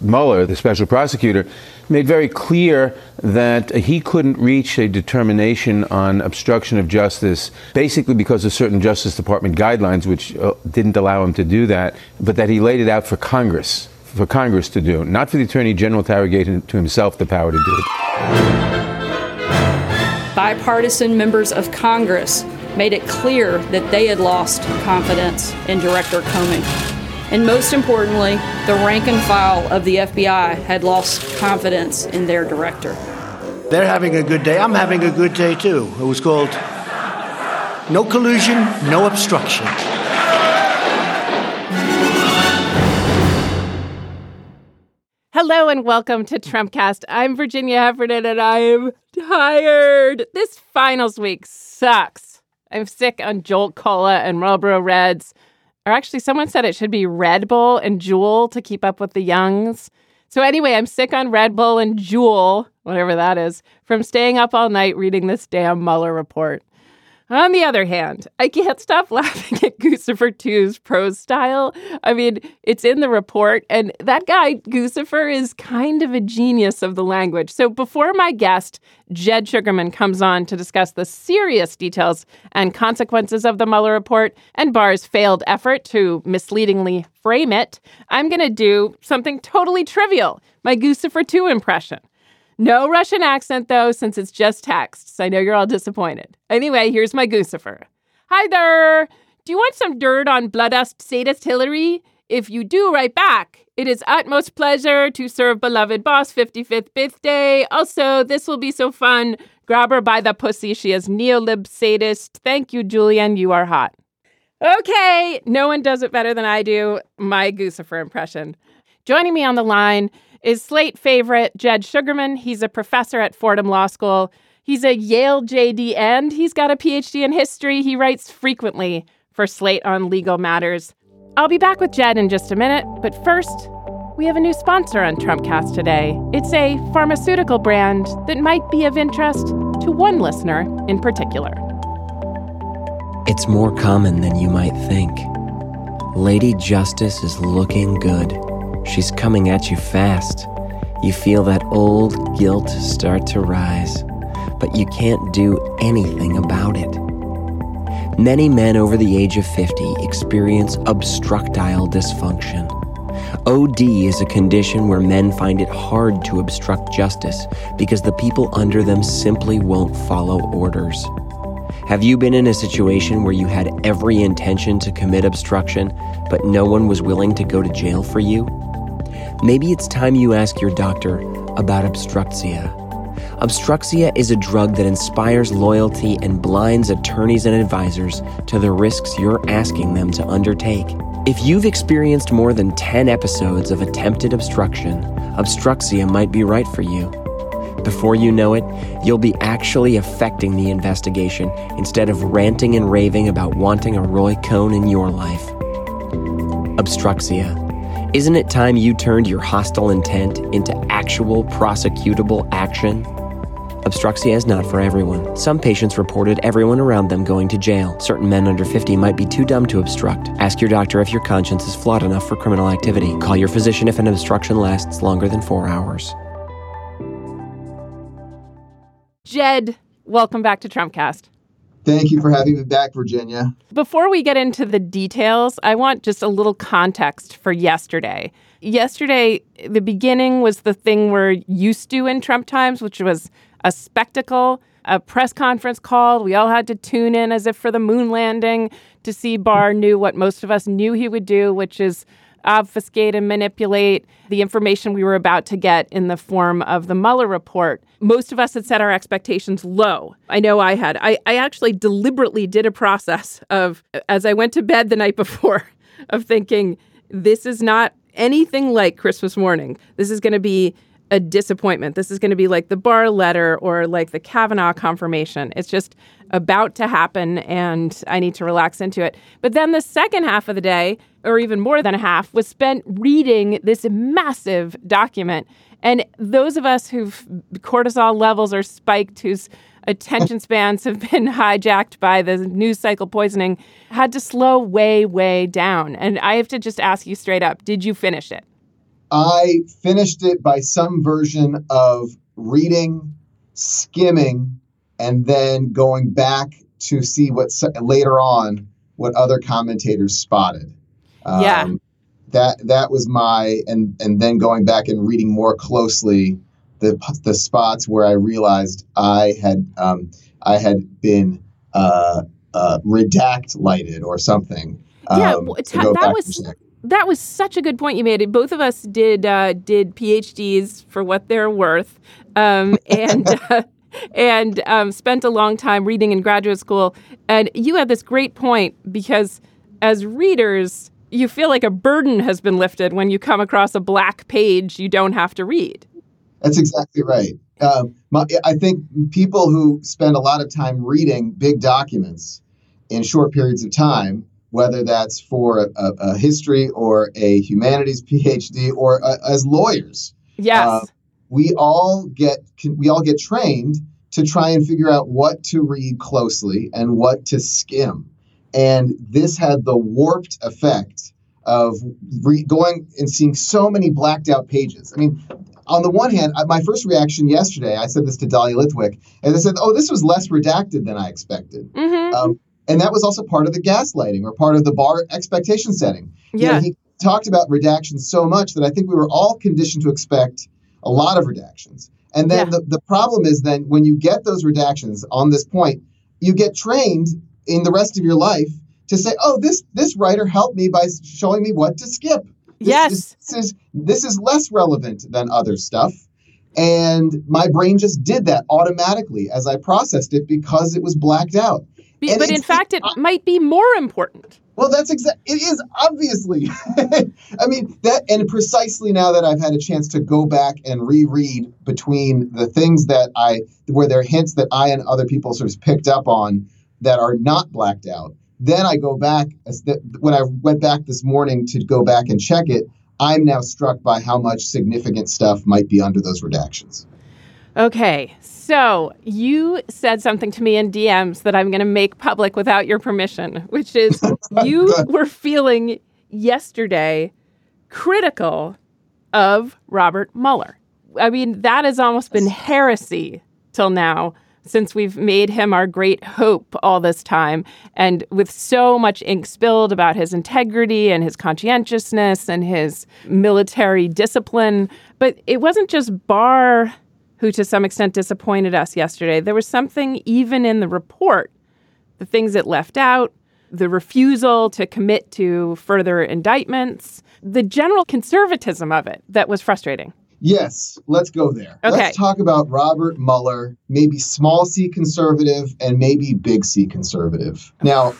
Mueller, the special prosecutor, made very clear that he couldn't reach a determination on obstruction of justice, basically because of certain Justice Department guidelines, which uh, didn't allow him to do that, but that he laid it out for Congress, for Congress to do, not for the Attorney General to arrogate to himself the power to do it. Bipartisan members of Congress made it clear that they had lost confidence in Director Comey. And most importantly, the rank and file of the FBI had lost confidence in their director. They're having a good day. I'm having a good day too. It was called No Collusion, No Obstruction. Hello and welcome to Trumpcast. I'm Virginia Heffernan and I am tired. This finals week sucks. I'm sick on Jolt Cola and Marlboro Reds or actually, someone said it should be Red Bull and Juul to keep up with the youngs. So, anyway, I'm sick on Red Bull and Juul, whatever that is, from staying up all night reading this damn Mueller report. On the other hand, I can't stop laughing at Guccifer 2's prose style. I mean, it's in the report, and that guy, Guccifer, is kind of a genius of the language. So before my guest, Jed Shugerman, comes on to discuss the serious details and consequences of the Mueller report and Barr's failed effort to misleadingly frame it, I'm going to do something totally trivial my Guccifer 2 impression. No Russian accent, though, since it's just text. So I know you're all disappointed. Anyway, here's my Guccifer. Hi there. Do you want some dirt on Bloodust Sadist Hillary? If you do, write back. It is utmost pleasure to serve beloved boss 55th birthday. Also, this will be so fun. Grab her by the pussy. She is neolib sadist. Thank you, Julian. You are hot. Okay, no one does it better than I do. My Guccifer impression. Joining me on the line is Slate favorite Jed Shugerman. He's a professor at Fordham Law School. He's a Yale JD and he's got a PhD in history. He writes frequently for Slate on legal matters. I'll be back with Jed in just a minute, but first, we have a new sponsor on Trumpcast today. It's a pharmaceutical brand that might be of interest to one listener in particular. It's more common than you might think. Lady Justice is looking good. She's coming at you fast. You feel that old guilt start to rise, but you can't do anything about it. Many men over the age of 50 experience obstructile dysfunction. OD is a condition where men find it hard to obstruct justice because the people under them simply won't follow orders. Have you been in a situation where you had every intention to commit obstruction, but no one was willing to go to jail for you? Maybe it's time you ask your doctor about Obstruxia. Obstruxia is a drug that inspires loyalty and blinds attorneys and advisors to the risks you're asking them to undertake. If you've experienced more than 10 episodes of attempted obstruction, Obstruxia might be right for you. Before you know it, you'll be actually affecting the investigation instead of ranting and raving about wanting a Roy Cohn in your life. Obstruxia isn't it time you turned your hostile intent into actual prosecutable action? Obstruxia is not for everyone. Some patients reported everyone around them going to jail. Certain men under 50 might be too dumb to obstruct. Ask your doctor if your conscience is flawed enough for criminal activity. Call your physician if an obstruction lasts longer than four hours. Jed, welcome back to Trumpcast. Thank you for having me back, Virginia. Before we get into the details, I want just a little context for yesterday. Yesterday, the beginning was the thing we're used to in Trump times, which was a spectacle, a press conference called. We all had to tune in as if for the moon landing to see Barr knew what most of us knew he would do, which is obfuscate and manipulate the information we were about to get in the form of the Mueller report. Most of us had set our expectations low. I know I had. I, I actually deliberately did a process of, as I went to bed the night before, of thinking, this is not anything like Christmas morning. This is going to be a disappointment. This is going to be like the Barr letter or like the Kavanaugh confirmation. It's just about to happen and I need to relax into it. But then the second half of the day, or even more than a half, was spent reading this massive document. And those of us whose cortisol levels are spiked, whose attention spans have been hijacked by the news cycle poisoning, had to slow way, way down. And I have to just ask you straight up did you finish it? I finished it by some version of reading, skimming, and then going back to see what later on what other commentators spotted. Um, yeah. That that was my and and then going back and reading more closely the the spots where I realized I had um, I had been uh, uh, redact lighted or something. Yeah, um, that was that was such a good point you made. Both of us did uh, did PhDs for what they're worth, um, and. Uh, and um, spent a long time reading in graduate school. And you had this great point because as readers, you feel like a burden has been lifted when you come across a black page you don't have to read. That's exactly right. Uh, my, I think people who spend a lot of time reading big documents in short periods of time whether that's for a, a history or a humanities PhD or uh, as lawyers. Yes. Uh, we all get we all get trained to try and figure out what to read closely and what to skim. And this had the warped effect of re- going and seeing so many blacked out pages. I mean, on the one hand, my first reaction yesterday, I said this to Dahlia Lithwick, and I said, "Oh, this was less redacted than I expected." Mm-hmm. Um, and that was also part of the gaslighting or part of the Barr expectation setting. Yeah. You know, he talked about redactions so much that I think we were all conditioned to expect a lot of redactions. And then yeah. the, the problem is then when you get those redactions on this point, you get trained in the rest of your life to say, oh, this this writer helped me by showing me what to skip. This, yes. This, this is this is less relevant than other stuff. And my brain just did that automatically as I processed it because it was blacked out. Be, but in fact, it might be more important. Well, that's exactly. It is obviously. I mean that, and precisely now that I've had a chance to go back and reread between the things that I, where there are hints that I and other people sort of picked up on that are not blacked out. Then I go back as the, when I went back this morning to go back and check it. I'm now struck by how much significant stuff might be under those redactions. Okay, so you said something to me in DMs that I'm going to make public without your permission, which is you were feeling yesterday critical of Robert Mueller. I mean, that has almost been heresy till now since we've made him our great hope all this time. And with so much ink spilled about his integrity and his conscientiousness and his military discipline. But it wasn't just Barr who to some extent disappointed us yesterday. There was something even in the report, the things it left out, the refusal to commit to further indictments, the general conservatism of it that was frustrating. Yes, let's go there. Okay. Let's talk about Robert Mueller, maybe small c conservative and maybe big C conservative. Now,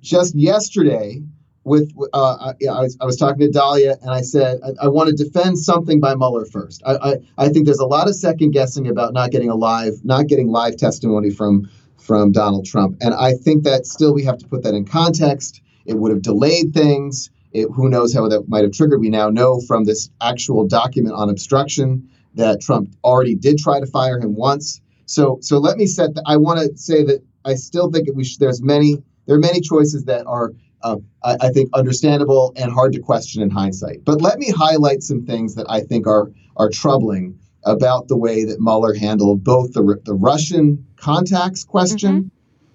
just yesterday, with uh, I, I, was, I was talking to Dahlia and I said I, I want to defend something by Mueller first. I, I, I think there's a lot of second guessing about not getting a live not getting live testimony from from Donald Trump, and I think that still we have to put that in context. It would have delayed things. It, who knows how that might have triggered? We now know from this actual document on obstruction that Trump already did try to fire him once. So so let me set. The, I want to say that I still think we sh- there's many there are many choices that are uh, I, I, think understandable and hard to question in hindsight. But let me highlight some things that I think are are troubling about the way that Mueller handled both the the Russian contacts question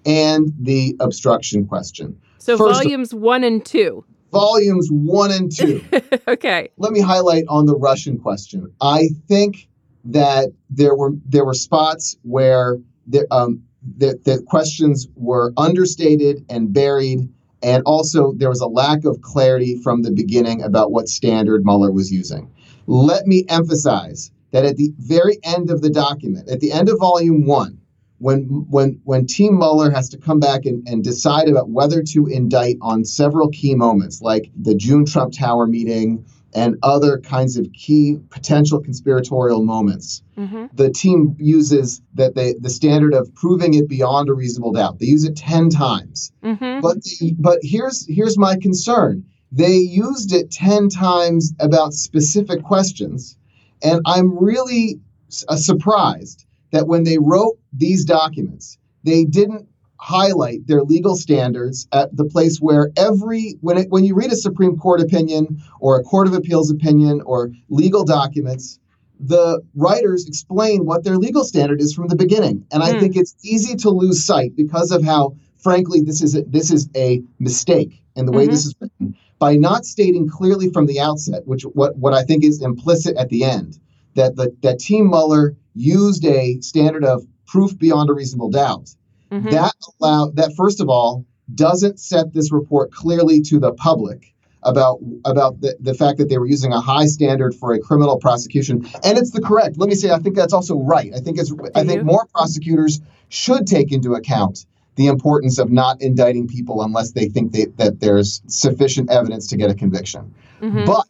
mm-hmm. and the obstruction question. So First, volumes one and two. Volumes one and two. okay. Let me highlight on the Russian question. I think that there were there were spots where the, um, the, the questions were understated and buried and also, there was a lack of clarity from the beginning about what standard Mueller was using. Let me emphasize that at the very end of the document, at the end of volume one, when when when Team Mueller has to come back and, and decide about whether to indict on several key moments, like the June Trump Tower meeting, and other kinds of key potential conspiratorial moments, Mm-hmm. the team uses that they the standard of proving it beyond a reasonable doubt. They use it 10 times. Mm-hmm. But the, but here's here's my concern. They used it 10 times about specific questions and I'm really s- uh, surprised that when they wrote these documents, they didn't highlight their legal standards at the place where every when it, when you read a Supreme Court opinion or a Court of Appeals opinion or legal documents, the writers explain what their legal standard is from the beginning, and I Hmm. think it's easy to lose sight because of how, frankly, this is a, this is a mistake in the way this is written. By not stating clearly from the outset, which what what I think is implicit at the end, that the that Team Mueller used a standard of proof beyond a reasonable doubt Mhm. that allow that first of all doesn't set this report clearly to the public about about the, the fact that they were using a high standard for a criminal prosecution and it's the correct let me say i think that's also right i think it's i think you? more prosecutors should take into account the importance of not indicting people unless they think they, that there's sufficient evidence to get a conviction Mhm. but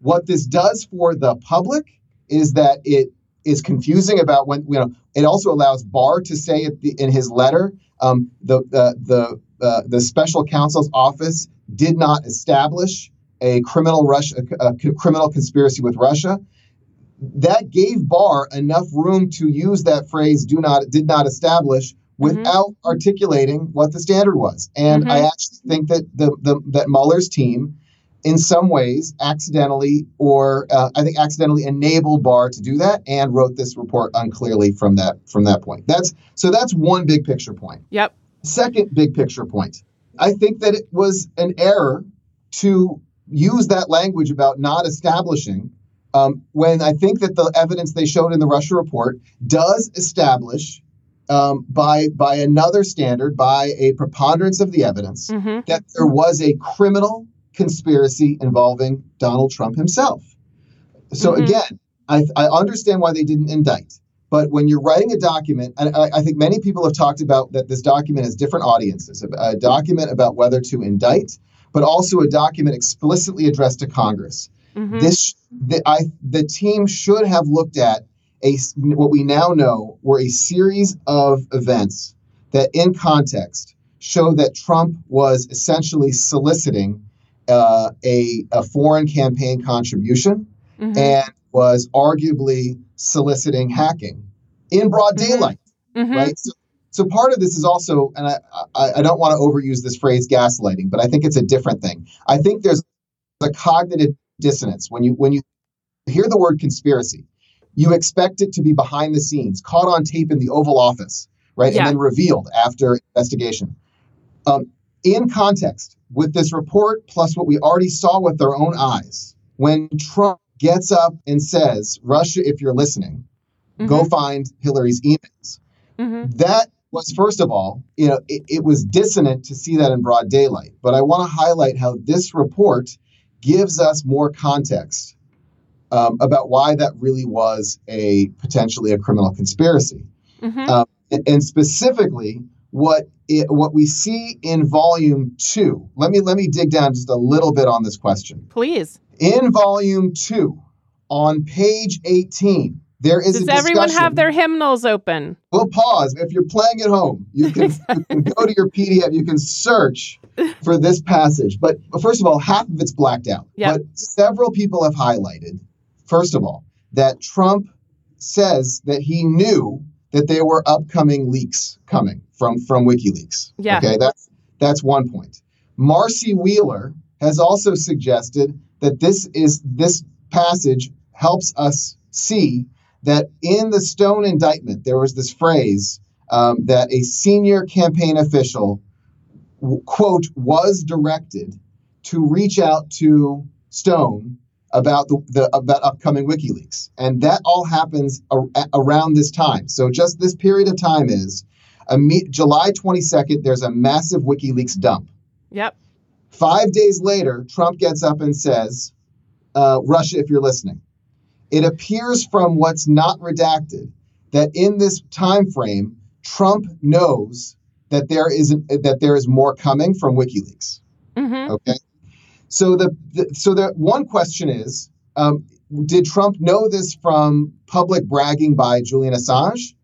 what this does for the public is that it is confusing about when you know. It also allows Barr to say the, in his letter, um, the the the uh, the special counsel's office did not establish a criminal Russia a, a criminal conspiracy with Russia. That gave Barr enough room to use that phrase "do not did not establish." Without articulating what the standard was, and I Mhm. actually think that the, the that Mueller's team in some ways accidentally or uh, I think accidentally enabled Barr to do that and wrote this report unclearly from that from that point. That's so that's one big picture point. Yep. Second big picture point. I think that it was an error to use that language about not establishing um, when I think that the evidence they showed in the Russia report does establish um, by by another standard, by a preponderance of the evidence, Mm-hmm. that there was a criminal conspiracy involving Donald Trump himself. So Mhm. again, I, I understand why they didn't indict. But when you're writing a document, and I, I think many people have talked about that this document has different audiences a, a document about whether to indict, but also a document explicitly addressed to Congress. Mm-hmm. This the, I, the team should have looked at a what we now know were a series of events that, in context, show that Trump was essentially soliciting uh, a, a foreign campaign contribution Mhm. and was arguably soliciting hacking in broad Mhm. daylight Mhm. right? So, so part of this is also, and I, I, I don't want to overuse this phrase gaslighting, but I think it's a different thing. I think there's a cognitive dissonance when you when you hear the word conspiracy. You expect it to be behind the scenes, caught on tape in the Oval Office, right, Yeah. and then revealed after investigation. Um, in context, with this report plus what we already saw with our own eyes, when Trump gets up and says, "Russia, if you're listening, go Mhm. find Hillary's emails." Mhm. that was first of all you know it, it was dissonant to see that in broad daylight but i want to highlight how this report gives us more context um, about why that really was a potentially a criminal conspiracy Mhm. um, and, and specifically what it, what we see in volume two let me let me dig down just a little bit on this question Please. in volume two on page 18 there is Does everyone have their hymnals open? We'll pause. If you're playing at home, you can, you can go to your PDF, you can search for this passage. But first of all, half of it's blacked out. Yeah. But several people have highlighted, first of all, that Trump says that he knew that there were upcoming leaks coming from, from WikiLeaks. Yeah. Okay, that's that's one point. Marcy Wheeler has also suggested that this is this passage helps us see that in the Stone indictment, there was this phrase um, that a senior campaign official, quote, was directed to reach out to Stone about the, the about upcoming WikiLeaks, and that all happens a, a- around this time. So just this period of time is imme- July 22nd. There's a massive WikiLeaks dump. Yep. Five days later, Trump gets up and says, uh, "Russia, if you're listening." It appears from what's not redacted that in this time frame, Trump knows that there is that there is more coming from WikiLeaks. Mm-hmm. Okay, So the, the so the one question is, um, did Trump know this from public bragging by Julian Assange?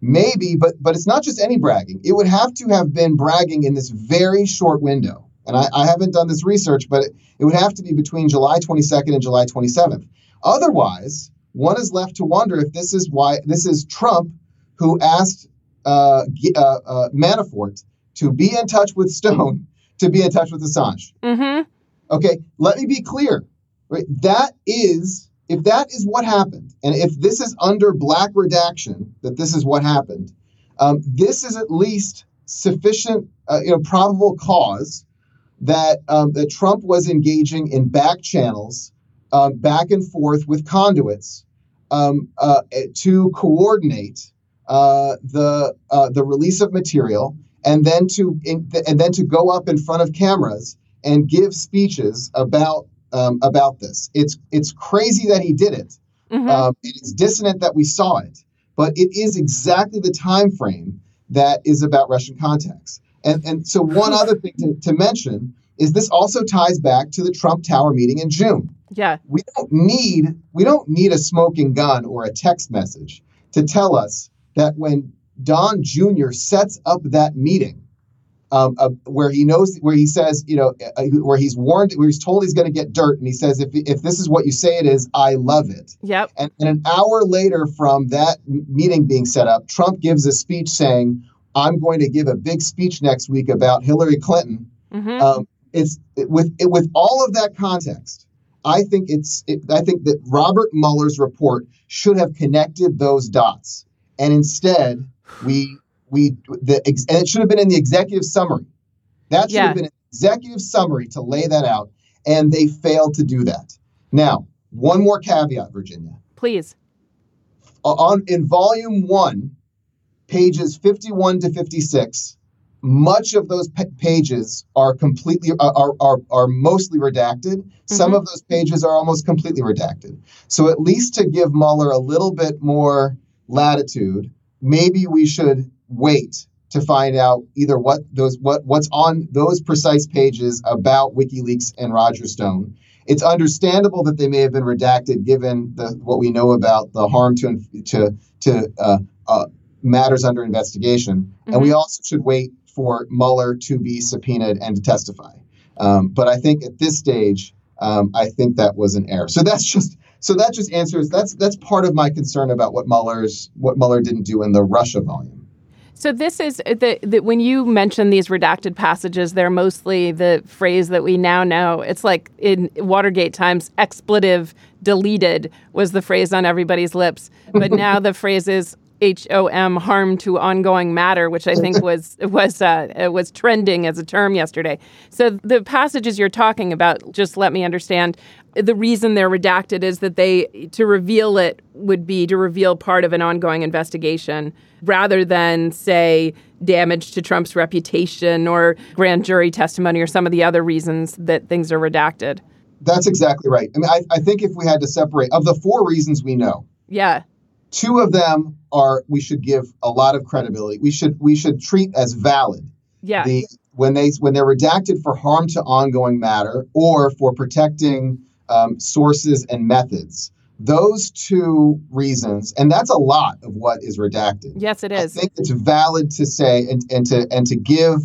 Maybe, but but it's not just any bragging. It would have to have been bragging in this very short window. And I, I haven't done this research, but it, it would have to be between July 22nd and July 27th. Otherwise, one is left to wonder if this is why this is Trump who asked uh, uh, uh, Manafort to be in touch with Stone to be in touch with Assange. Mm-hmm. Okay, let me be clear. Right, that is if that is what happened, and if this is under black redaction that this is what happened, um, this is at least sufficient, uh, you know, probable cause that um, that Trump was engaging in back channels, um, back and forth with conduits um, uh, to coordinate uh, the uh, the release of material, and then to in, and then to go up in front of cameras and give speeches about um, about this. It's it's crazy that he did it. Mm-hmm. Um, it's dissonant that we saw it, but it is exactly the time frame that is about Russian contacts. And and so one other thing to, to mention is this also ties back to the Trump Tower meeting in June. Yeah. We don't need we don't need a smoking gun or a text message to tell us that when Don Jr. sets up that meeting, um, uh, where he knows where he says, you know, uh, where he's warned, where he's told he's going to get dirt, and he says, if if this is what you say it is, I love it. Yep. And, and an hour later from that meeting being set up, Trump gives a speech saying, "I'm going to give a big speech next week about Hillary Clinton." Mm-hmm. Um, it's it, with it, with all of that context. I think it's it, I think that Robert Mueller's report should have connected those dots, and instead we we the ex- and it should have been in the executive summary. That should Yeah. have been an executive summary to lay that out, and they failed to do that. Now, one more caveat, Virginia. Please. On in volume one, pages 51 to 56, much of those pa- pages are completely are, are are mostly redacted. Some Mhm. of those pages are almost completely redacted. So at least to give Mueller a little bit more latitude, maybe we should wait to find out either what those what what's on those precise pages about WikiLeaks and Roger Stone. It's understandable that they may have been redacted given the what we know about the harm to to to uh, uh, matters under investigation, and we also should wait for Mueller to be subpoenaed and to testify. Um, but I think at this stage, um, I think that was an error. So that's just so that just answers that's that's part of my concern about what Mueller's what Mueller didn't do in the Russia volume. So this is the, the when you mention these redacted passages, they're mostly the phrase that we now know. It's like in Watergate times, expletive deleted was the phrase on everybody's lips, but now the phrase is HOM harm to ongoing matter, which I think was was uh, was trending as a term yesterday. So the passages you're talking about, just let me understand. The reason they're redacted is that they to reveal it would be to reveal part of an ongoing investigation rather than say damage to Trump's reputation or grand jury testimony or some of the other reasons that things are redacted. That's exactly right. I mean, I, I think if we had to separate of the four reasons we know, Yeah. Two of them are we should give a lot of credibility. We should we should treat as valid Yeah. the when they when they're redacted for harm to ongoing matter or for protecting um, sources and methods. Those two reasons, and that's a lot of what is redacted. yes, it is. I think it's valid to say and, and to and to give.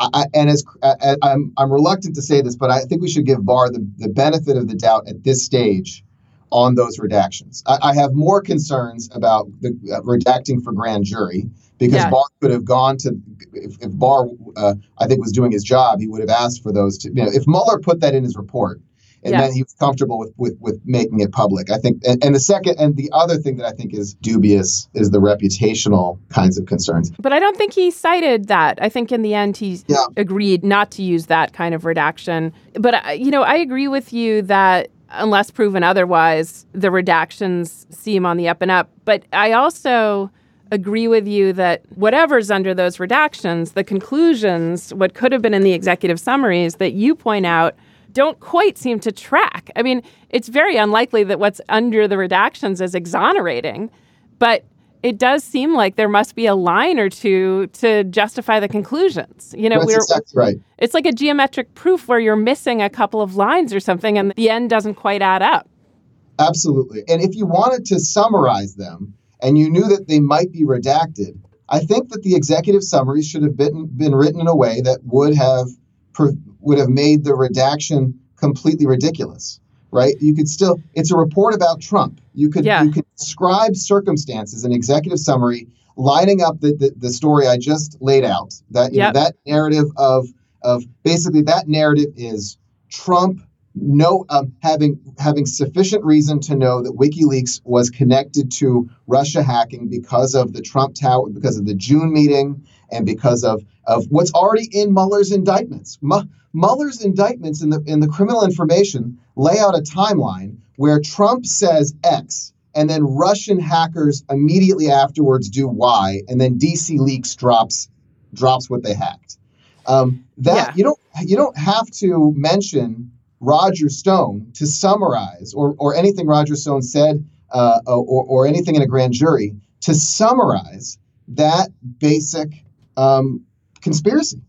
I, and as I, I'm I'm reluctant to say this, but I think we should give Barr the, the benefit of the doubt at this stage on those redactions. I, I have more concerns about the uh, redacting for grand jury because Yeah. Barr could have gone to if, if Barr uh, I think was doing his job, he would have asked for those to you know if Mueller put that in his report. And Yeah. then he was comfortable with, with with making it public. I think, and, and the second, and the other thing that I think is dubious is the reputational kinds of concerns. But I don't think he cited that. I think in the end he Yeah. agreed not to use that kind of redaction. But you know, I agree with you that unless proven otherwise, the redactions seem on the up and up. But I also agree with you that whatever's under those redactions, the conclusions, what could have been in the executive summaries that you point out, don't quite seem to track. I mean, it's very unlikely that what's under the redactions is exonerating, but it does seem like there must be a line or two to justify the conclusions. You know, That's we're exactly right. it's like a geometric proof where you're missing a couple of lines or something and the end doesn't quite add up. Absolutely. And if you wanted to summarize them and you knew that they might be redacted, I think that the executive summaries should have been, been written in a way that would have would have made the redaction completely ridiculous. Right? You could still it's a report about Trump. You could Yeah. you could describe circumstances in executive summary lining up the, the, the story I just laid out. That you know, that narrative of of basically that narrative is Trump no um, having having sufficient reason to know that WikiLeaks was connected to Russia hacking because of the Trump Tower, because of the June meeting, and because of of what's already in Mueller's indictments. Mu- Mueller's indictments in the in the criminal information lay out a timeline where Trump says X, and then Russian hackers immediately afterwards do Y, and then DC Leaks drops drops what they hacked. Um, that Yeah. you don't you don't have to mention Roger Stone to summarize, or or anything Roger Stone said, uh, or or anything in a grand jury to summarize that basic um, conspiracy.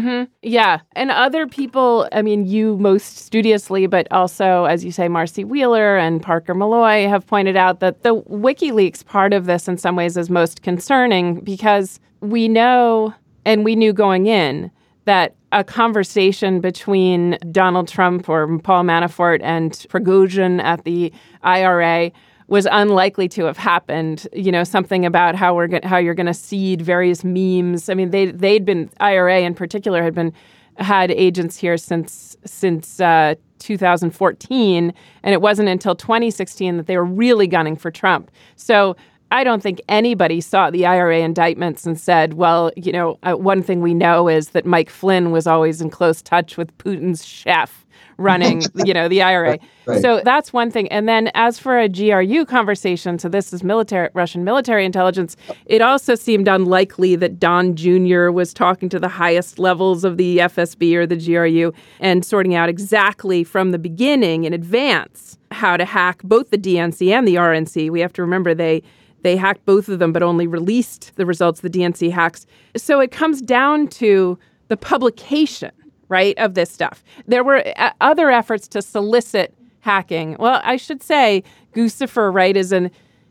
Hmm Yeah. And other people, I mean, you most studiously, but also, as you say, Marcy Wheeler and Parker Molloy have pointed out that the WikiLeaks part of this, in some ways, is most concerning because we know, and we knew going in, that a conversation between Donald Trump or Paul Manafort and Prigozhin at the IRA was unlikely to have happened. You know, something about how we're how you're going to seed various memes. I mean, they they'd been IRA in particular had been had agents here since since uh, 2014, and it wasn't until 2016 that they were really gunning for Trump. So. I don't think anybody saw the IRA indictments and said, well, you know, uh, one thing we know is that Mike Flynn was always in close touch with Putin's chef running, you know, the IRA. Right. So that's one thing. And then as for a GRU conversation, so this is military Russian military intelligence, it also seemed unlikely that Don Jr. was talking to the highest levels of the FSB or the GRU and sorting out exactly from the beginning in advance how to hack both the DNC and the RNC. We have to remember they they hacked both of them, but only released the results of the DNC hacks. So it comes down to the publication, right, of this stuff. There were uh, other efforts to solicit hacking. Well, I should say Guccifer, right, is an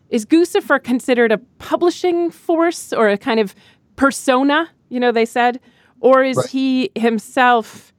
is Guccifer considered a publishing force or a kind of persona? You know, they said, or is Right. he himself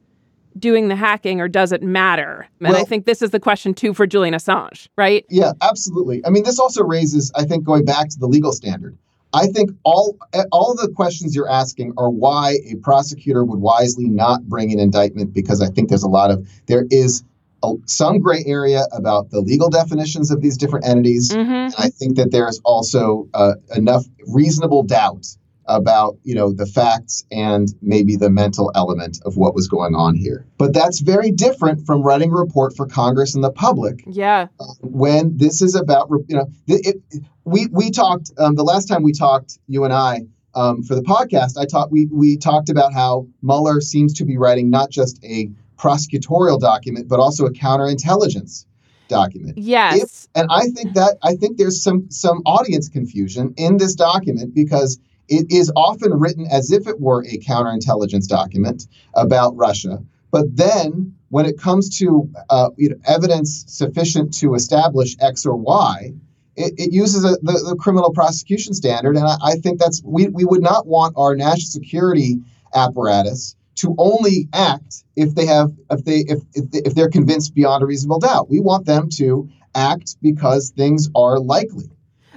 doing the hacking, or does it matter? And I think this is the question too for Julian Assange, right? Yeah, absolutely. I mean, this also raises, I think, going back to the legal standard. I think all all the questions you're asking are why a prosecutor would wisely not bring an indictment because I think there's a lot of there is a, some gray area about the legal definitions of these different entities. Mm-hmm. And I think that there's also uh, enough reasonable doubt about you know the facts and maybe the mental element of what was going on here. But that's very different from writing a report for Congress and the public Yeah. when this is about you know it, it, we we talked um, the last time we talked you and I um, for the podcast I talked we we talked about how Mueller seems to be writing not just a prosecutorial document but also a counterintelligence document Yes. and I think that I think there's some some audience confusion in this document because it is often written as if it were a counterintelligence document about Russia, but then when it comes to uh, you know, evidence sufficient to establish X or Y, it, it uses a, the, the criminal prosecution standard, and I, I think that's we, we would not want our national security apparatus to only act if they have if they if if, they, if they're convinced beyond a reasonable doubt. We want them to act because things are likely.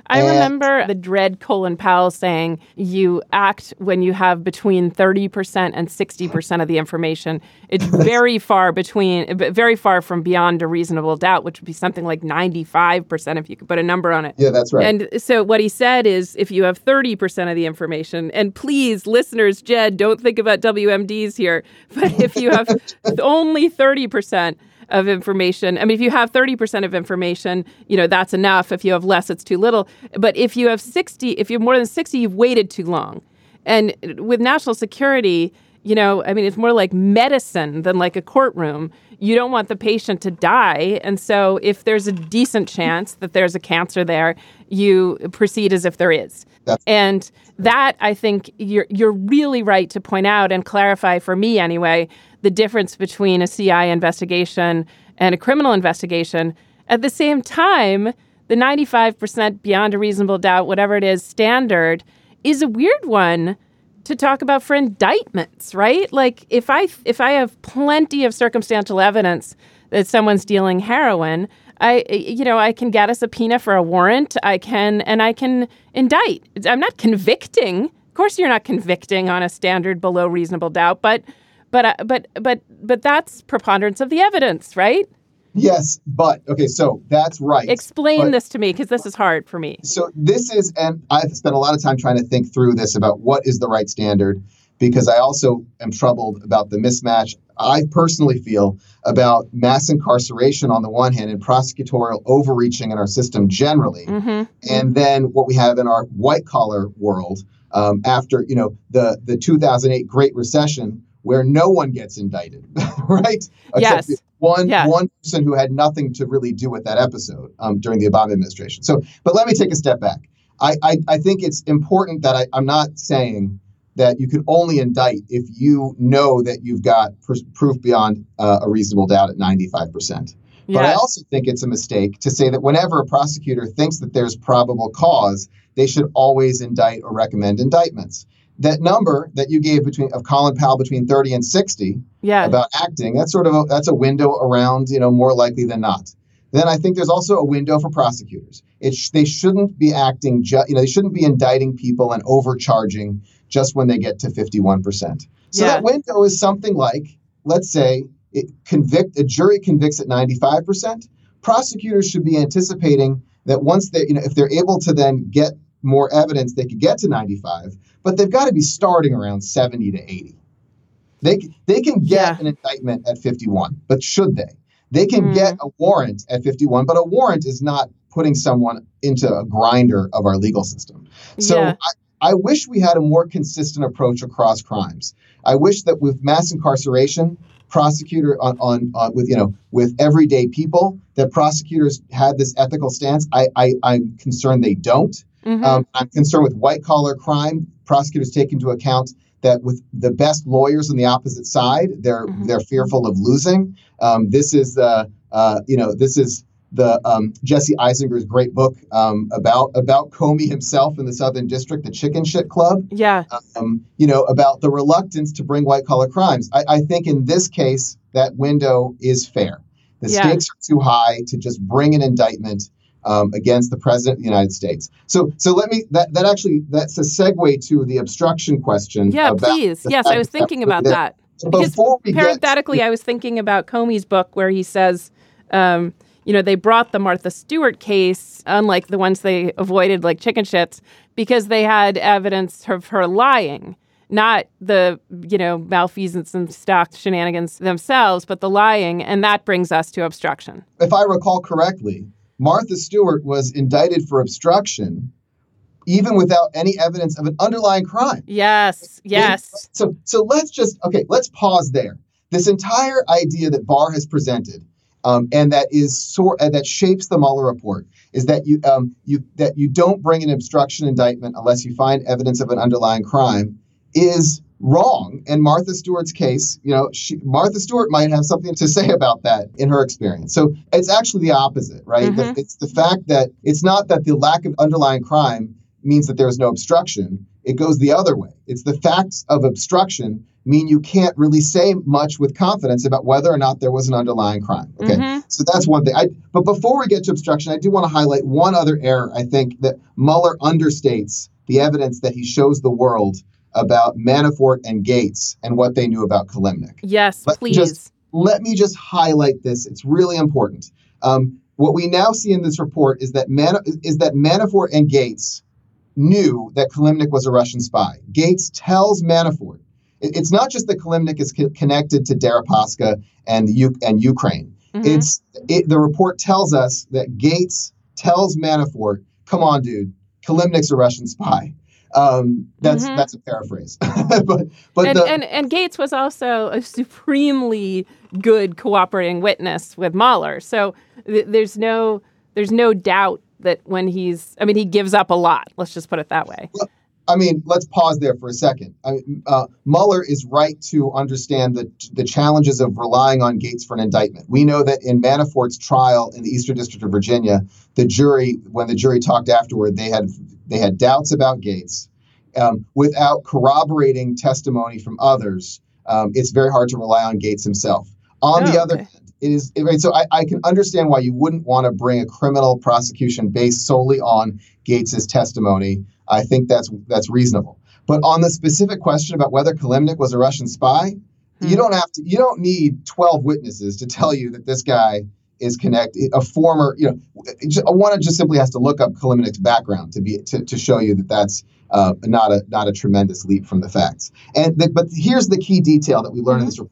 I And- remember the dread Colin Powell saying you act when you have between 30% and 60% of the information. It's very far between, very far from beyond a reasonable doubt, which would be something like 95% if you could put a number on it. Yeah, that's right. And so what he said is if you have 30% of the information, and please, listeners, Jed, don't think about WMDs here, but if you have only 30%, of information. I mean, if you have 30% of information, you know, that's enough. If you have less, it's too little. But if you have 60, if you have more than 60, you've waited too long. And with national security, you know, I mean, it's more like medicine than like a courtroom. You don't want the patient to die. And so, if there's a decent chance that there's a cancer there, you proceed as if there is. That's- and that, I think, you're, you're really right to point out and clarify for me anyway the difference between a CI investigation and a criminal investigation. At the same time, the 95% beyond a reasonable doubt, whatever it is, standard is a weird one to talk about for indictments, right? Like if I if I have plenty of circumstantial evidence that someone's dealing heroin, I you know, I can get a subpoena for a warrant, I can and I can indict. I'm not convicting. Of course you're not convicting on a standard below reasonable doubt, but but uh, but but but that's preponderance of the evidence, right? Yes, but okay, so that's right. Explain But- this to me because this is hard for me. So this is, and I've spent a lot of time trying to think through this about what is the right standard, because I also am troubled about the mismatch I personally feel about mass incarceration on the one hand and prosecutorial overreaching in our system generally, Mm-hmm. and then what we have in our white collar world um, after you know the the 2008 Great Recession, where no one gets indicted, right? Yes. one Yeah. one person who had nothing to really do with that episode um, during the Obama administration. So, but let me take a step back. I I, I think it's important that I, I'm not saying that you can only indict if you know that you've got pr- proof beyond uh, a reasonable doubt at 95 percent. But I also think it's a mistake to say that whenever a prosecutor thinks that there's probable cause, they should always indict or recommend indictments. That number that you gave between of Colin Powell between 30 and 60 Yeah. about acting, that's sort of a, that's a window around, you know, more likely than not. Then I think there's also a window for prosecutors. It sh- they shouldn't be acting, ju- you know, they shouldn't be indicting people and overcharging just when they get to 51%. So Yeah. that window is something like, let's say, it convict a jury convicts at 95%. Prosecutors should be anticipating that once they, you know, if they're able to then get more evidence, they could get to 95, but they've got to be starting around 70 to 80. They, they can get Yeah. an indictment at 51, but should they? They can Mm. get a warrant at 51, but a warrant is not putting someone into a grinder of our legal system. So Yeah. I, I wish we had a more consistent approach across crimes. I wish that with mass incarceration, prosecutor on, on, on with you know with everyday people, that prosecutors had this ethical stance. I, I I'm concerned they don't. Mhm. Um, I'm concerned with white collar crime. Prosecutors take into account that with the best lawyers on the opposite side, they're Mhm. they're fearful of losing. Um, this is the uh, you know this is the um, Jesse Eisinger's great book um, about about Comey himself in the Southern District, the Chicken Shit Club yeah. um, you know, about the reluctance to bring white collar crimes. I, I think in this case, that window is fair. The Yeah. stakes are too high to just bring an indictment um, against the president of the United States. So, so let me that that actually that's a segue to the obstruction question. Yeah, please. Yes, I was that- thinking about that. Because Before we get parenthetically, I was thinking about Comey's book where he says, um, you know, they brought the Martha Stewart case, unlike the ones they avoided, like chicken shits, because they had evidence of her lying, not the, you know, malfeasance and stock shenanigans themselves, but the lying. And that brings us to obstruction. if I recall correctly, Martha Stewart was indicted for obstruction, even without any evidence of an underlying crime. Yes, yes. So so let's just okay, let's pause there. This entire idea that Barr has presented, um, and that is sort uh, that shapes the Mueller report, is that you um, you that you don't bring an obstruction indictment unless you find evidence of an underlying crime, is wrong. And Martha Stewart's case, you know, she, Martha Stewart might have something to say about that in her experience. So it's actually the opposite, right? The- Mhm. it's the fact that it's not that the lack of underlying crime means that there's no obstruction. It goes the other way. It's the facts of obstruction mean you can't really say much with confidence about whether or not there was an underlying crime. Okay. Mhm. So that's one thing. I, but before we get to obstruction, I do want to highlight one other error. I think that Mueller understates the evidence that he shows the world about Manafort and Gates and what they knew about Kilimnik Yes, Let please. just- let me just highlight this. It's really important. Um, what we now see in this report is that Man- is that Manafort and Gates knew that Kilimnik was a Russian spy. Gates tells Manafort. it- It's not just that Kilimnik is co- connected to Deripaska and U- and Ukraine. Mhm. It's it, the report tells us that Gates tells Manafort, "Come on, dude, Kilimnik's a Russian spy." Um, that's mm-hmm. that's a paraphrase, but but and, the, and, and Gates was also a supremely good cooperating witness with Mueller. So th- there's no there's no doubt that when he's I mean he gives up a lot. Let's just put it that way. Well, I mean, let's pause there for a second. I mean, uh, Mueller is right to understand the the challenges of relying on Gates for an indictment. We know that in Manafort's trial in the Eastern District of Virginia, the jury, when the jury talked afterward, they had they had doubts about Gates. Um, without corroborating testimony from others, um, it's very hard to rely on Gates himself. On oh, the other okay. hand, it is right. So I, I can understand why you wouldn't want to bring a criminal prosecution based solely on Gates's testimony. I think that's that's reasonable. But on the specific question about whether Kilimnik was a Russian spy, hmm. you don't have to. You don't need twelve witnesses to tell you that this guy is connected. A former, you know, one just simply has to look up Kilimnik's background to be to, to show you that that's uh, not a not a tremendous leap from the facts. And the, but here's the key detail that we learned mm-hmm. in this report.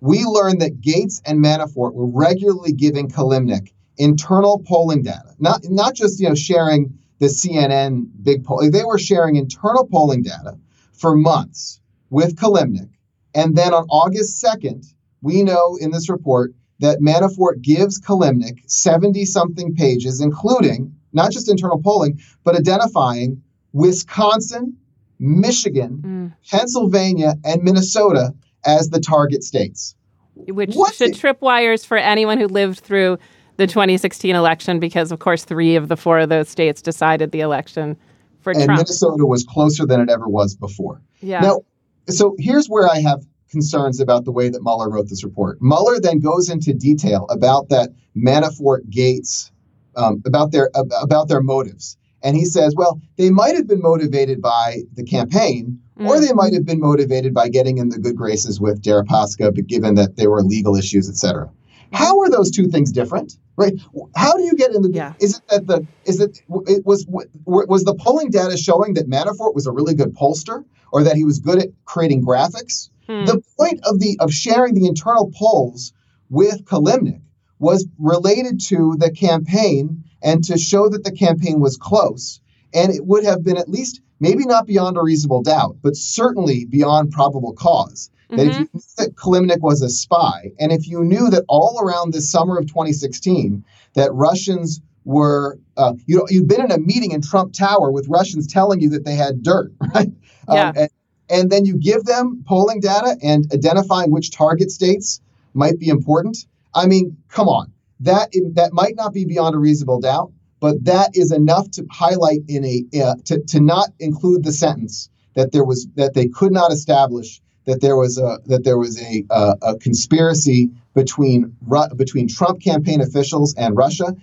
We learned that Gates and Manafort were regularly giving Kilimnik internal polling data, not not just you know sharing the CNN big poll. They were sharing internal polling data for months with Kilimnik. And then on August 2nd, we know in this report that Manafort gives Kilimnik 70 something pages, including not just internal polling, but identifying Wisconsin, Michigan, mm. Pennsylvania, and Minnesota as the target states. Which what should trip wires for anyone who lived through the 2016 election because, of course, three of the four of those states decided the election for and Trump. Minnesota was closer than it ever was before. Yeah. Now, so here's where I have concerns about the way that Mueller wrote this report. Mueller then goes into detail about that Manafort Gates, um, about their about their motives, and he says, well, they might have been motivated by the campaign, mm. or they might have been motivated by getting in the good graces with Deripaska, but given that there were legal issues, et cetera. How are those two things different? Right? How do you get in the? Yeah. Is it that the is it it was was the polling data showing that Manafort was a really good pollster or that he was good at creating graphics? Hmm. The point of the of sharing the internal polls with Kilimnik was related to the campaign and to show that the campaign was close. And it would have been at least maybe not beyond a reasonable doubt, but certainly beyond probable cause that mm-hmm. if you knew that Kilimnik was a spy, and if you knew that all around the summer of 2016 that Russians were, uh, you know, you'd been in a meeting in Trump Tower with Russians telling you that they had dirt, right? Yeah. Um, and, and then you give them polling data and identifying which target states might be important. I mean, come on, that that might not be beyond a reasonable doubt, but that is enough to highlight in a uh, to to not include the sentence that there was that they could not establish that there was a that there was a a, a conspiracy between between Trump campaign officials and Russia.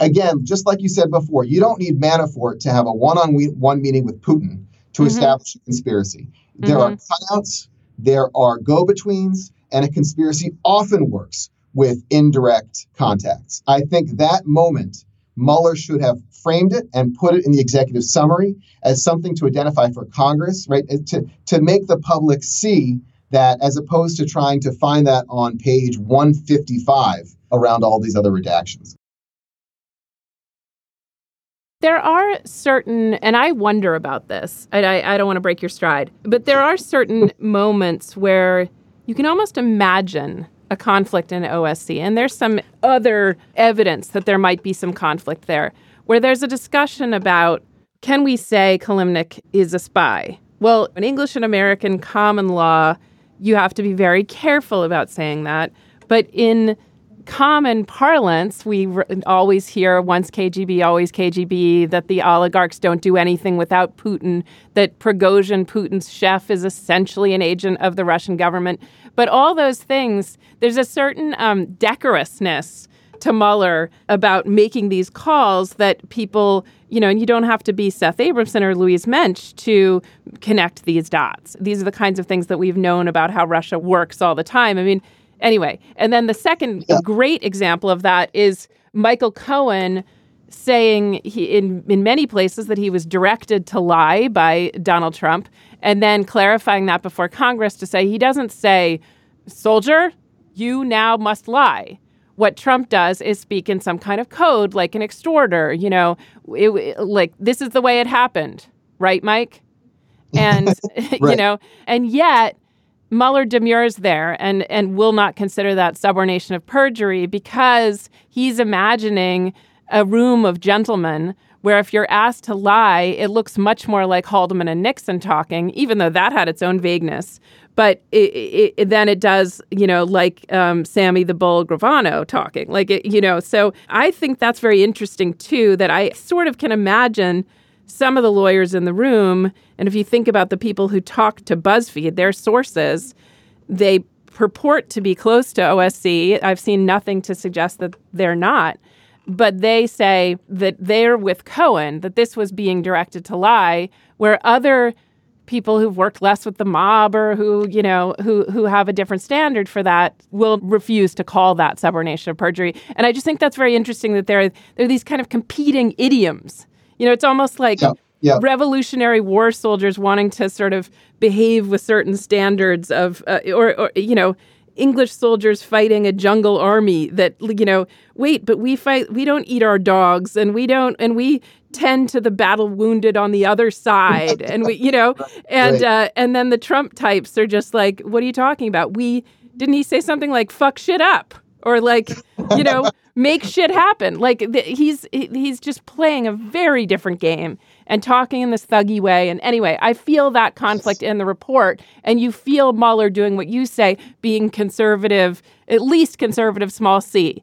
Again, just like you said before, you don't need Manafort to have a one-on-one meeting with Putin to mm-hmm. establish a conspiracy. There mm-hmm. are cutouts, there are go-betweens, and a conspiracy often works with indirect contacts. I think that moment Mueller should have framed it and put it in the executive summary as something to identify for Congress, right? To, to make the public see that as opposed to trying to find that on page 155 around all these other redactions. There are certain, and I wonder about this, and I, I don't want to break your stride, but there are certain moments where you can almost imagine a conflict in OSC. And there's some other evidence that there might be some conflict there, where there's a discussion about can we say Kilimnik is a spy? Well, in English and American common law, you have to be very careful about saying that. But in common parlance, we always hear once KGB, always KGB, that the oligarchs don't do anything without Putin, that Prigozhin, Putin's chef, is essentially an agent of the Russian government. But all those things, there's a certain um, decorousness to Mueller about making these calls that people, you know, and you don't have to be Seth Abramson or Louise Mensch to connect these dots. These are the kinds of things that we've known about how Russia works all the time. I mean, anyway, and then the second yeah. great example of that is Michael Cohen saying he, in in many places that he was directed to lie by Donald Trump, and then clarifying that before Congress to say he doesn't say, "Soldier, you now must lie." What Trump does is speak in some kind of code, like an extorter. You know, it, like this is the way it happened, right, Mike? And, you know, and yet Mueller demurs there and, and will not consider that subornation of perjury because he's imagining a room of gentlemen where if you're asked to lie, it looks much more like Haldeman and Nixon talking, even though that had its own vagueness. But it, it, then it does, you know, like um, Sammy the Bull Gravano talking, like it, you know. So I think that's very interesting too. That I sort of can imagine some of the lawyers in the room, and if you think about the people who talk to BuzzFeed, their sources, they purport to be close to OSC. I've seen nothing to suggest that they're not. But they say that they're with Cohen, that this was being directed to lie, where other people who've worked less with the mob or who, you know, who who have a different standard for that will refuse to call that subornation of perjury. And I just think that's very interesting that there are, there are these kind of competing idioms. You know, it's almost like Yeah, yeah. revolutionary war soldiers wanting to sort of behave with certain standards of, uh, or, or, you know, English soldiers fighting a jungle army that, you know, wait, but we fight, we don't eat our dogs and we don't, and we tend to the battle wounded on the other side. and we, you know, and, Right. uh, and then the Trump types are just like, what are you talking about? We, didn't he say something like fuck shit up or like, you know, make shit happen? Like th- he's, he's just playing a very different game and talking in this thuggy way. And anyway, I feel that conflict in the report, and you feel Mueller doing what you say, being conservative, at least conservative, small c.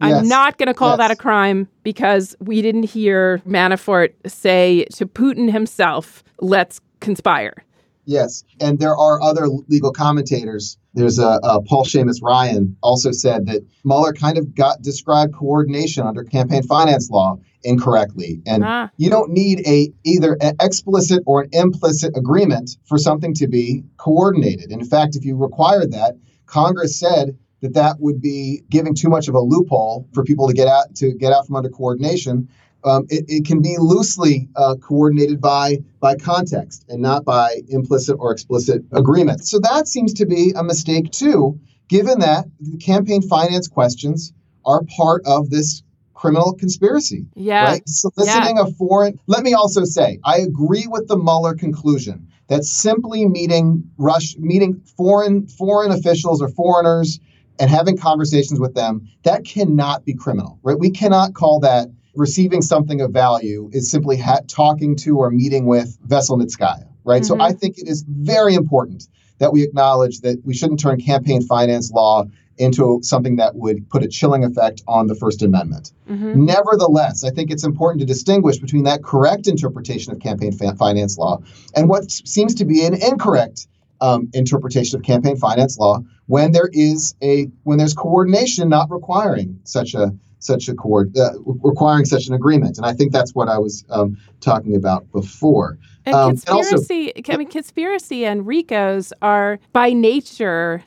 I'm Yes. not going to call that a crime because we didn't hear Manafort say to Putin himself, let's conspire. Yes, and there are other legal commentators. There's a, uh Paul Seamus Ryan also said that Mueller kind of got described coordination under campaign finance law incorrectly, and Ah. you don't need a either an explicit or an implicit agreement for something to be coordinated. In fact, if you required that, Congress said that that would be giving too much of a loophole for people to get out to get out from under coordination. Um, it, it can be loosely uh, coordinated by by context and not by implicit or explicit agreement. So that seems to be a mistake too, given that the campaign finance questions are part of this criminal conspiracy. Yeah. Right? Soliciting a foreign. Let me also say, I agree with the Mueller conclusion that simply meeting Rush, meeting foreign foreign officials or foreigners and having conversations with them, that cannot be criminal, right? We cannot call that receiving something of value is simply ha- talking to or meeting with Veselnitskaya, right? So Mhm. I think it is very important that we acknowledge that we shouldn't turn campaign finance law into something that would put a chilling effect on the First Amendment. Mhm. Nevertheless, I think it's important to distinguish between that correct interpretation of campaign fa- finance law and what seems to be an incorrect um, interpretation of campaign finance law when there is a when there's coordination not requiring such a such a coord uh, requiring such an agreement. And I think that's what I was um, talking about before. And Um, and also- conspiracy, I mean, conspiracy and RICOs are by nature.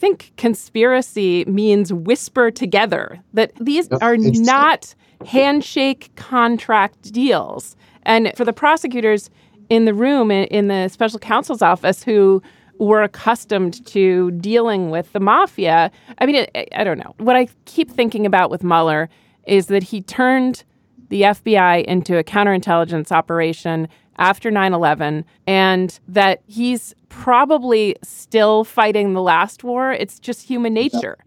I think conspiracy means whisper together. That these Yep, are not handshake contract deals. And for the prosecutors in the room in, in the special counsel's office who were accustomed to dealing with the mafia, I mean, I, I don't know. What I keep thinking about with Mueller is that he turned the FBI into a counterintelligence operation after 9 11, and that he's probably still fighting the last war. It's just human nature.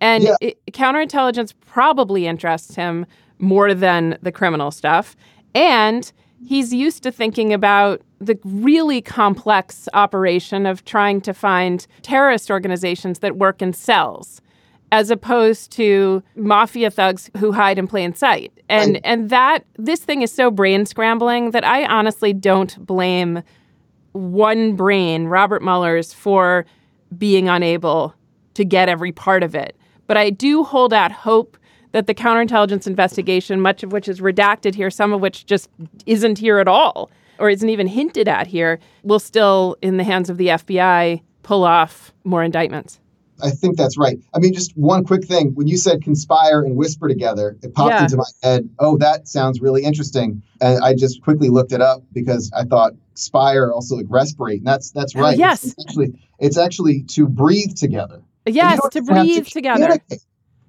And Yeah. it, counterintelligence probably interests him more than the criminal stuff. And he's used to thinking about the really complex operation of trying to find terrorist organizations that work in cells as opposed to mafia thugs who hide in plain sight. And Right. and that this thing is so brain scrambling that I honestly don't blame one brain, Robert Mueller's, for being unable to get every part of it. But I do hold out hope that the counterintelligence investigation, much of which is redacted here, some of which just isn't here at all or isn't even hinted at here, will still, in the hands of the FBI, pull off more indictments. I think that's right. I mean, just one quick thing. When you said conspire and whisper together, it popped Yeah. into my head. Oh, that sounds really interesting. And I just quickly looked it up because I thought spire also like respirate. And that's that's Oh, right. yes. It's actually it's actually to breathe together. Yes, to breathe together. communicate.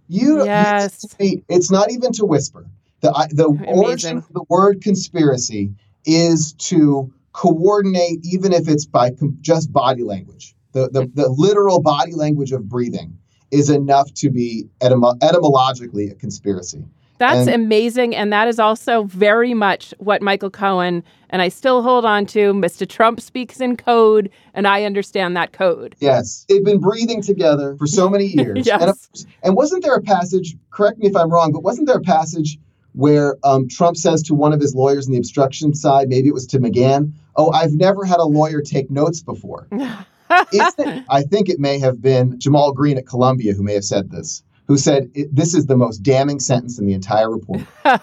You Yes. it's not even to whisper. The the origin of the word conspiracy is to coordinate, even if it's by com- just body language. The, the, the literal body language of breathing is enough to be etymo- etymologically a conspiracy. That's And- amazing. And that is also very much what Michael Cohen, and I still hold on to, Mr. Trump speaks in code, and I understand that code. Yes, they've been breathing together for so many years. Yes. and, of- and wasn't there a passage? Correct me if I'm wrong, but wasn't there a passage where um, Trump says to one of his lawyers in the obstruction side, maybe it was to McGahn, "Oh, I've never had a lawyer take notes before." It- I think it may have been Jamal Greene at Columbia who may have said this. Who said this is the most damning sentence in the entire report, and,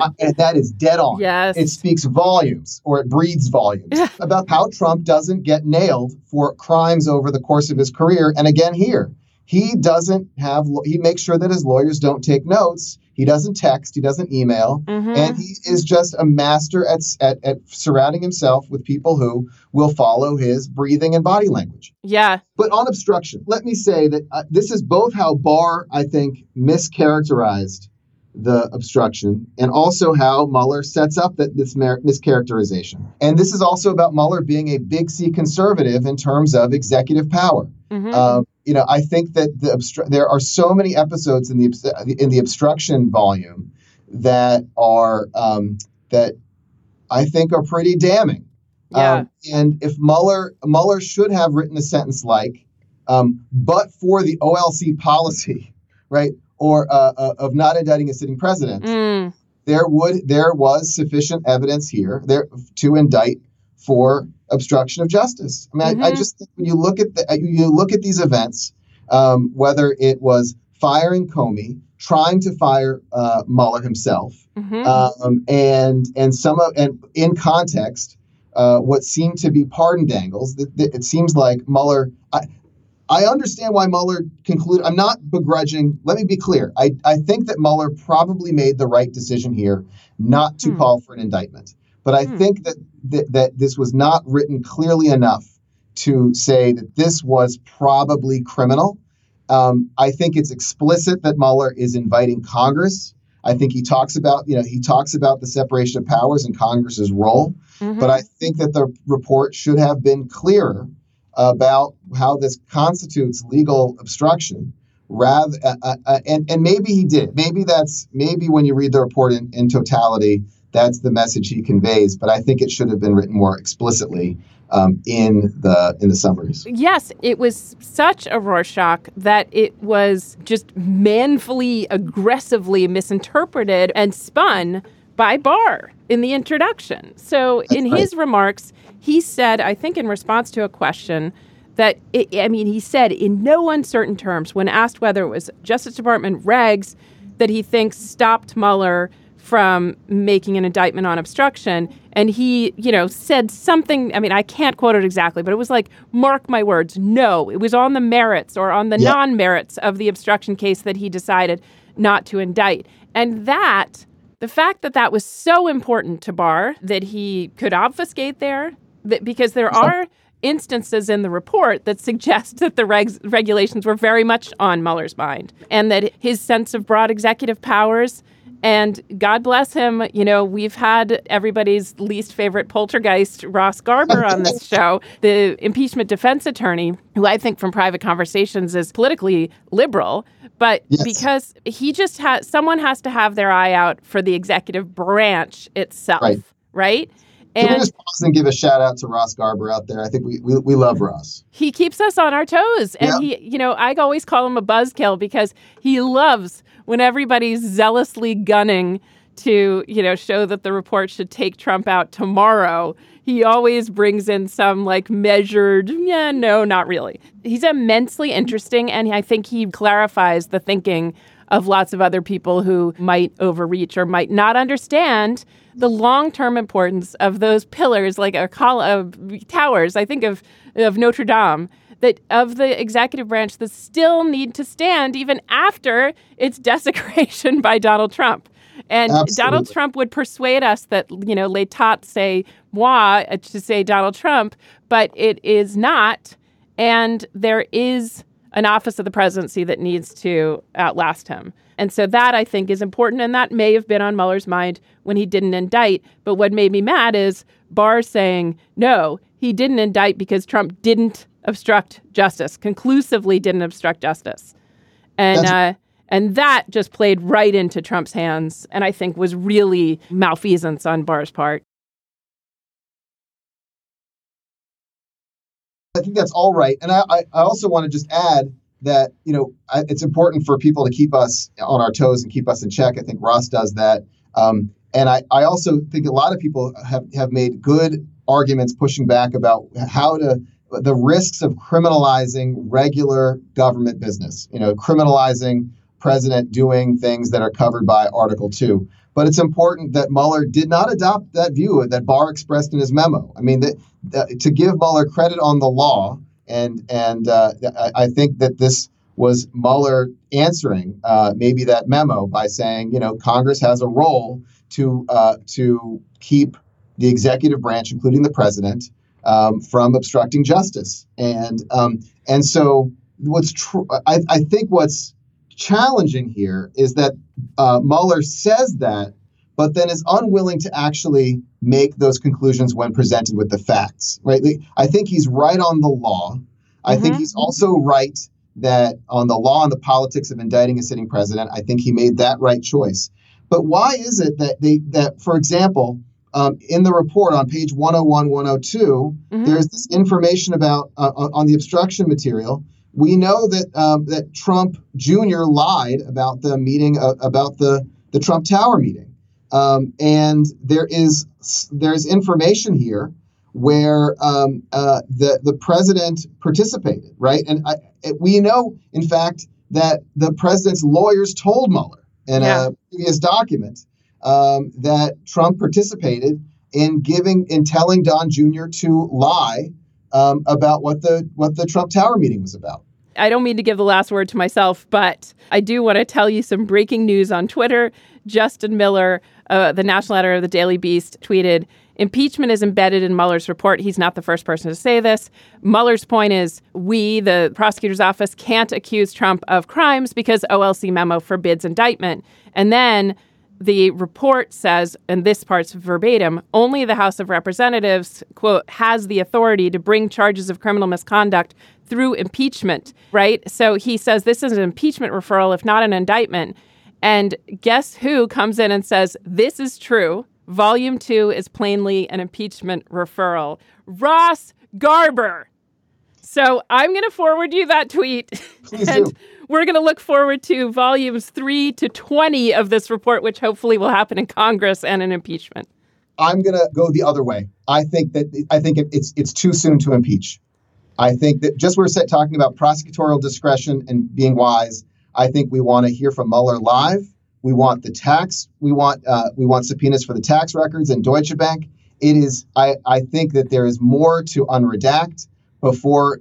I- and that is dead on. Yes. It speaks volumes, or it breathes volumes, about how Trump doesn't get nailed for crimes over the course of his career. And again, here, he doesn't have, he makes sure that his lawyers don't take notes. He doesn't text, he doesn't email, Mhm. and he is just a master at, at, at surrounding himself with people who will follow his breathing and body language. yeah. But on obstruction, let me say that uh, this is both how Barr, I think, mischaracterized the obstruction and also how Mueller sets up that this mer- mischaracterization. And this is also about Mueller being a big C conservative in terms of executive power. Mhm. Um, you know, I think that the obstru- there are so many episodes in the in the obstruction volume that are um, that I think are pretty damning. Yeah. Um, and if Mueller Mueller should have written a sentence like, um, "But for the OLC policy, right, or uh, uh, of not indicting a sitting president, Mm. there would there was sufficient evidence here there to indict for obstruction of justice. I mean, I, I Mhm. just think when you look at the you look at these events, um, whether it was firing Comey, trying to fire uh, Mueller himself, Mhm. um, and and some of and in context, uh, what seemed to be pardon dangles. That, that it seems like Mueller. I, I understand why Mueller concluded. I'm not begrudging. Let me be clear. I, I think that Mueller probably made the right decision here, not to Hmm. call for an indictment. But I Hmm. think that, that that this was not written clearly enough to say that this was probably criminal. Um, I think it's explicit that Mueller is inviting Congress. I think he talks about, you know, he talks about the separation of powers and Congress's role. Mhm. But I think that the report should have been clearer about how this constitutes legal obstruction. Rather, uh, uh, uh, and and maybe he did. Maybe that's maybe when you read the report in, in totality, that's the message he conveys. But I think it should have been written more explicitly um, in the in the summaries. Yes, it was such a Rorschach that it was just manfully, aggressively misinterpreted and spun by Barr in the introduction. So, in right. his remarks, he said, I think in response to a question, that it, I mean, he said in no uncertain terms when asked whether it was Justice Department regs that he thinks stopped Mueller from making an indictment on obstruction. And he, you know, said something. I mean, I can't quote it exactly, but it was like, mark my words, no, it was on the merits or on the Yeah. non merits of the obstruction case that he decided not to indict. And that, the fact that that was so important to Barr that he could obfuscate there, that because there are instances in the report that suggest that the regs, regulations were very much on Mueller's mind and that his sense of broad executive powers and God bless him, you know, we've had everybody's least favorite poltergeist, Ross Garber, on this show, the impeachment defense attorney, who I think from private conversations is politically liberal. But Yes. because he just has, someone has to have their eye out for the executive branch itself, Right. right? Can we And just pause and give a shout out to Ross Garber out there? I think we we, we love Ross. he keeps us on our toes. And Yeah. he, you know, I always call him a buzzkill because he loves when everybody's zealously gunning to, you know, show that the report should take Trump out tomorrow. He always brings in some like measured, yeah, no, not really. He's immensely interesting. And I think he clarifies the thinking of lots of other people who might overreach or might not understand the long-term importance of those pillars like a col- of towers i think of of notre dame that of the executive branch that still need to stand even after its desecration by donald trump. And donald trump would persuade us that you know l'état c'est moi uh, to say donald trump but it is not. And there is an office of the presidency that needs to outlast him. And so that I think is important. And that may have been on Mueller's mind when he didn't indict. But what made me mad is Barr saying, no, he didn't indict because Trump didn't obstruct justice, conclusively didn't obstruct justice. And, uh, and that just played right into Trump's hands and I think was really malfeasance on Barr's part. I think that's all right. And I, I also want to just add that, you know, I, it's important for people to keep us on our toes and keep us in check. I think Ross does that. Um, and I, I also think a lot of people have, have made good arguments pushing back about how to the risks of criminalizing regular government business, you know, criminalizing president doing things that are covered by Article 2. But it's important that Mueller did not adopt that view that Barr expressed in his memo. I mean, that, that to give Mueller credit on the law, and and uh, I think that this was Mueller answering uh, maybe that memo by saying, you know, Congress has a role to uh, to keep the executive branch, including the president, um, from obstructing justice. And um, and so what's true, I, I think what's challenging here is that uh, Mueller says that, but then is unwilling to actually make those conclusions when presented with the facts. Right? I think he's right on the law. I mm-hmm. think he's also right that on the law and the politics of indicting a sitting president, I think he made that right choice. But why is it that they that, for example, um, in the report on page 101, 102, mm-hmm. there's this information about uh, on the obstruction material. We know that um, that Trump Jr. lied about the meeting uh, about the the Trump Tower meeting, um, and there is there's information here where um, uh, the the president participated, right? And I, we know, in fact, that the president's lawyers told Mueller in yeah. a previous document um, that Trump participated in giving in telling Don Jr. to lie um, about what the what the Trump Tower meeting was about. I don't mean to give the last word to myself, but I do want to tell you some breaking news on Twitter. Justin Miller, uh, the national editor of the Daily Beast, tweeted Impeachment is embedded in Mueller's report. He's not the first person to say this. Mueller's point is we, the prosecutor's office, can't accuse Trump of crimes because OLC memo forbids indictment. And then the report says, and this part's verbatim, only the House of Representatives, quote, has the authority to bring charges of criminal misconduct through impeachment, right? So he says this is an impeachment referral, if not an indictment. And guess who comes in and says, this is true? Volume two is plainly an impeachment referral. Ross Garber. So I'm going to forward you that tweet. Please and do. we're going to look forward to volumes three to 20 of this report, which hopefully will happen in Congress and an impeachment. I'm going to go the other way. I think that I think it's it's too soon to impeach. I think that just we're talking about prosecutorial discretion and being wise. I think we want to hear from Mueller live. We want the tax. We want uh, we want subpoenas for the tax records and Deutsche Bank. It is. I I think that there is more to unredact before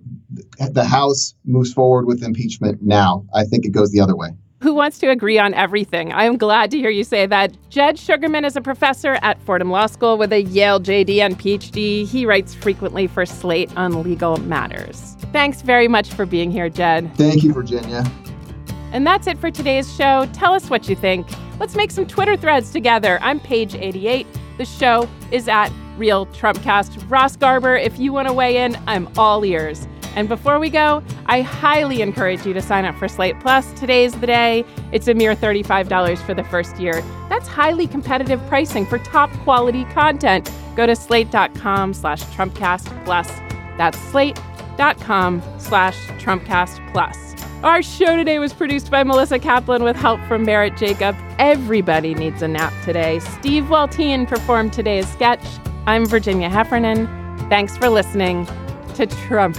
the House moves forward with impeachment now. I think it goes the other way. Who wants to agree on everything? I am glad to hear you say that. Jed Shugerman is a professor at Fordham Law School with a Yale JD and PhD. He writes frequently for Slate on legal matters. Thanks very much for being here, Jed. Thank you, Virginia. And that's it for today's show. Tell us what you think. Let's make some Twitter threads together. I'm page 88. The show is at Real Trumpcast. Ross Garber, if you want to weigh in, I'm all ears. And before we go, I highly encourage you to sign up for Slate Plus. Today's the day. It's a mere $35 for the first year. That's highly competitive pricing for top quality content. Go to slate.com slash Trumpcast Plus. That's slate.com slash Trumpcast Plus. Our show today was produced by Melissa Kaplan with help from Merritt Jacob. Everybody needs a nap today. Steve Waltien performed today's sketch. I'm Virginia Heffernan. Thanks for listening to Trump